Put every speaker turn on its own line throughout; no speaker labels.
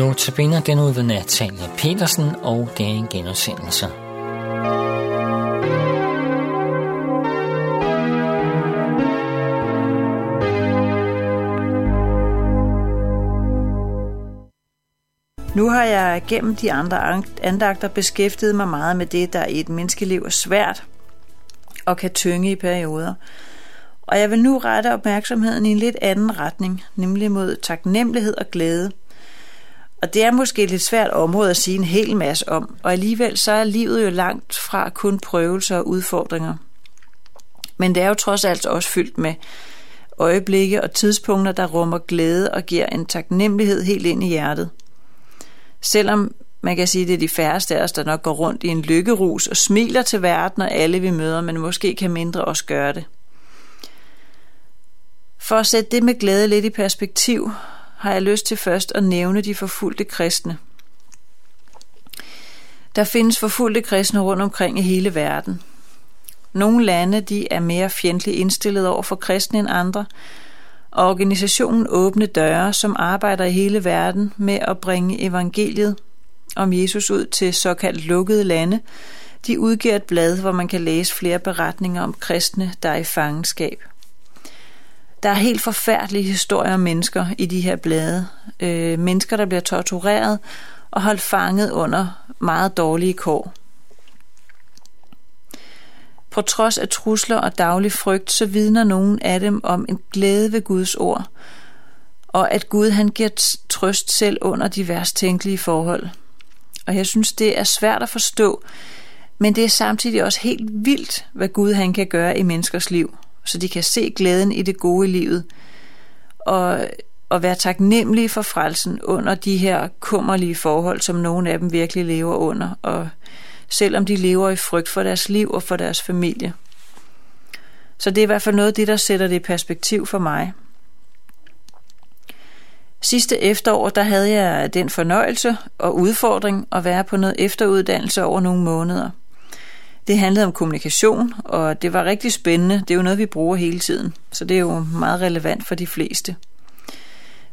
Nu tabiner den ud ved Natalia Petersen, og det er en genudsendelse.
Nu har jeg gennem de andre andagter beskæftiget mig meget med det, der i et menneskeliv er svært og kan tynge i perioder. Og jeg vil nu rette opmærksomheden i en lidt anden retning, nemlig mod taknemmelighed og glæde. Og det er måske et lidt svært område at sige en hel masse om, og alligevel så er livet jo langt fra kun prøvelser og udfordringer. Men det er jo trods alt også fyldt med øjeblikke og tidspunkter, der rummer glæde og giver en taknemmelighed helt ind i hjertet. Selvom man kan sige, at det er de færreste af os, der nok går rundt i en lykkerus og smiler til verden og alle vi møder, men måske kan mindre også gøre det. For at sætte det med glæde lidt i perspektiv, har jeg lyst til først at nævne de forfulgte kristne. Der findes forfulgte kristne rundt omkring i hele verden. Nogle lande de er mere fjendtligt indstillet over for kristne end andre, og organisationen Åbne Døre, som arbejder i hele verden med at bringe evangeliet om Jesus ud til såkaldt lukkede lande, de udgiver et blad, hvor man kan læse flere beretninger om kristne, der er i fangenskab. Der er helt forfærdelige historier om mennesker i de her blade. Øh, mennesker, der bliver tortureret og holdt fanget under meget dårlige kår. På trods af trusler og daglig frygt, så vidner nogen af dem om en glæde ved Guds ord, og at Gud han giver trøst selv under de værst tænkelige forhold. Og jeg synes, det er svært at forstå, men det er samtidig også helt vildt, hvad Gud han kan gøre i menneskers liv, så de kan se glæden i det gode i livet, og, og være taknemmelige for frelsen under de her kummerlige forhold, som nogle af dem virkelig lever under, og selvom de lever i frygt for deres liv og for deres familie. Så det er i hvert fald noget af det, der sætter det i perspektiv for mig. Sidste efterår, der havde jeg den fornøjelse og udfordring at være på noget efteruddannelse over nogle måneder. Det handlede om kommunikation, og det var rigtig spændende. Det er jo noget, vi bruger hele tiden, så det er jo meget relevant for de fleste.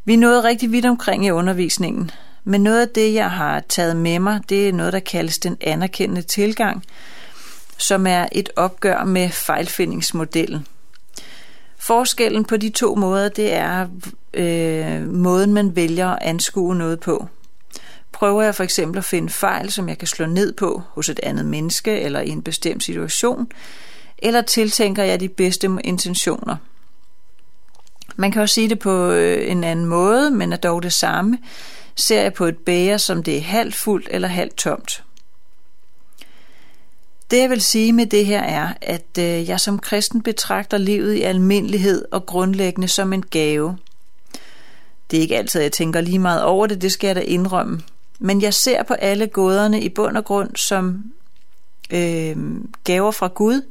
Vi nåede rigtig vidt omkring i undervisningen, men noget af det, jeg har taget med mig, det er noget, der kaldes den anerkendende tilgang, som er et opgør med fejlfindingsmodellen. Forskellen på de to måder, det er øh, måden, man vælger at anskue noget på. Prøver jeg for eksempel at finde fejl, som jeg kan slå ned på hos et andet menneske eller i en bestemt situation, eller tiltænker jeg de bedste intentioner. Man kan også sige det på øh, en anden måde, men er dog det samme ser jeg på et bæger, som det er halvt fuldt eller halvt tomt. Det jeg vil sige med det her er, at øh, jeg som kristen betragter livet i almindelighed og grundlæggende som en gave. Det er ikke altid, at jeg tænker lige meget over det, det skal jeg da indrømme. Men jeg ser på alle gåderne i bund og grund som øh, gaver fra Gud,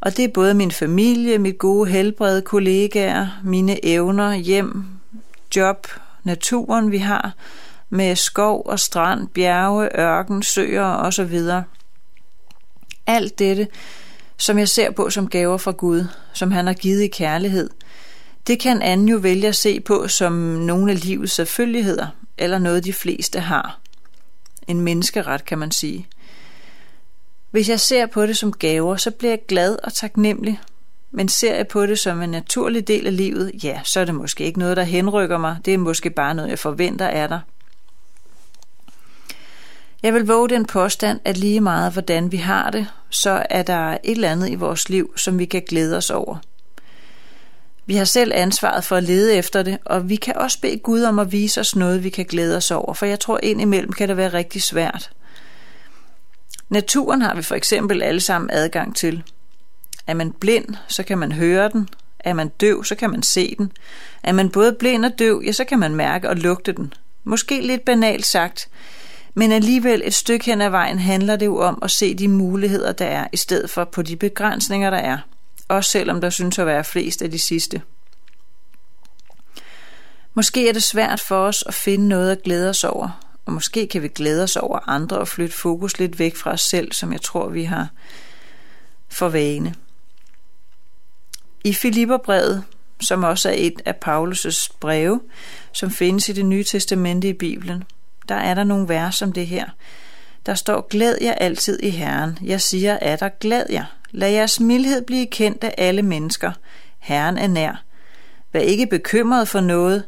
og det er både min familie, mit gode helbred, kollegaer, mine evner, hjem, job, naturen, vi har, med skov og strand, bjerge, ørken, søer osv. Alt dette, som jeg ser på som gaver fra Gud, som han har givet i kærlighed, det kan anden jo vælge at se på som nogle af livets selvfølgeligheder, eller noget de fleste har. En menneskeret, kan man sige. Hvis jeg ser på det som gaver, så bliver jeg glad og taknemmelig, men ser jeg på det som en naturlig del af livet, ja, så er det måske ikke noget, der henrykker mig. Det er måske bare noget, jeg forventer af dig. Jeg vil våge den påstand, at lige meget hvordan vi har det, så er der et eller andet i vores liv, som vi kan glæde os over. Vi har selv ansvaret for at lede efter det, og vi kan også bede Gud om at vise os noget, vi kan glæde os over, for jeg tror indimellem kan det være rigtig svært. Naturen har vi for eksempel alle sammen adgang til – er man blind, så kan man høre den. Er man døv, så kan man se den. Er man både blind og døv, ja, så kan man mærke og lugte den. Måske lidt banalt sagt, men alligevel et stykke hen ad vejen handler det jo om at se de muligheder, der er, i stedet for på de begrænsninger, der er. Også selvom der synes at være flest af de sidste. Måske er det svært for os at finde noget at glæde os over, og måske kan vi glæde os over andre og flytte fokus lidt væk fra os selv, som jeg tror, vi har for vane. I Filipperbrevet, som også er et af Paulus' breve, som findes i det nye testamente i Bibelen. Der er der nogle vers som det her. Der står, glæd jer altid i Herren. Jeg siger, at der glæd jer. Lad jeres mildhed blive kendt af alle mennesker. Herren er nær. Vær ikke bekymret for noget,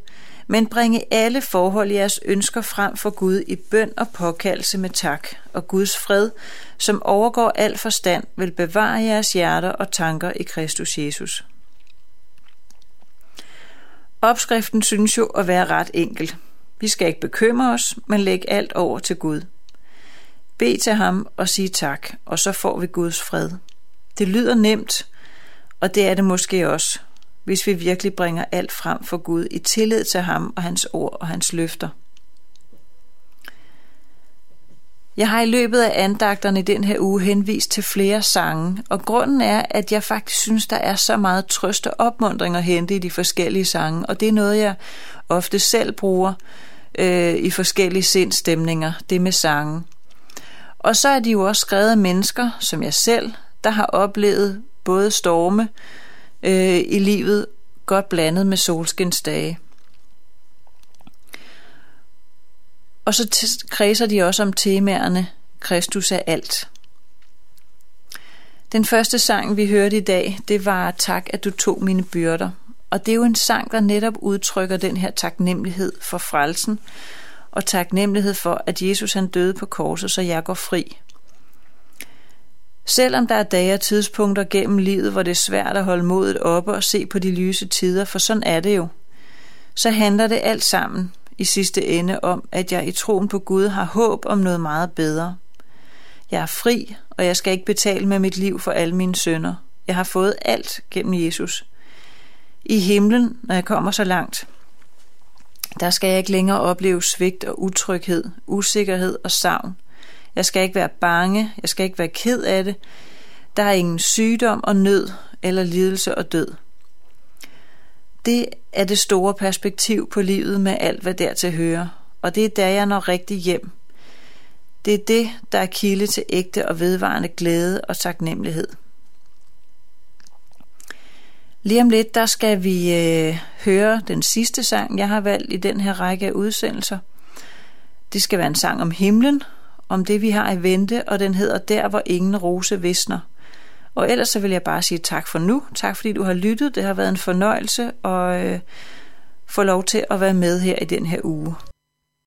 men bringe alle forhold i jeres ønsker frem for Gud i bøn og påkaldelse med tak, og Guds fred, som overgår al forstand, vil bevare jeres hjerter og tanker i Kristus Jesus. Opskriften synes jo at være ret enkel. Vi skal ikke bekymre os, men lægge alt over til Gud. Be til ham og sig tak, og så får vi Guds fred. Det lyder nemt, og det er det måske også, hvis vi virkelig bringer alt frem for Gud i tillid til ham og hans ord og hans løfter. Jeg har i løbet af andagterne i den her uge henvist til flere sange, og grunden er, at jeg faktisk synes, der er så meget trøst og opmundring at hente i de forskellige sange, og det er noget, jeg ofte selv bruger øh, i forskellige sindstemninger, det med sange. Og så er de jo også skrevet af mennesker, som jeg selv, der har oplevet både storme øh, i livet, godt blandet med solskinsdage. Og så kredser de også om temaerne Kristus er alt. Den første sang, vi hørte i dag, det var Tak, at du tog mine byrder. Og det er jo en sang, der netop udtrykker den her taknemmelighed for frelsen, og taknemmelighed for, at Jesus han døde på korset, så jeg går fri. Selvom der er dage og tidspunkter gennem livet, hvor det er svært at holde modet oppe og se på de lyse tider, for sådan er det jo, så handler det alt sammen i sidste ende om, at jeg i troen på Gud har håb om noget meget bedre. Jeg er fri, og jeg skal ikke betale med mit liv for alle mine sønder. Jeg har fået alt gennem Jesus. I himlen, når jeg kommer så langt, der skal jeg ikke længere opleve svigt og utryghed, usikkerhed og savn. Jeg skal ikke være bange, jeg skal ikke være ked af det. Der er ingen sygdom og nød eller lidelse og død. Det er det store perspektiv på livet med alt, hvad dertil hører. Og det er der, jeg når rigtig hjem. Det er det, der er kilde til ægte og vedvarende glæde og taknemmelighed. Lige om lidt, der skal vi øh, høre den sidste sang, jeg har valgt i den her række af udsendelser. Det skal være en sang om himlen, om det vi har i vente, og den hedder Der, hvor ingen rose visner. Og ellers så vil jeg bare sige tak for nu. Tak fordi du har lyttet. Det har været en fornøjelse at øh, få lov til at være med her i den her uge.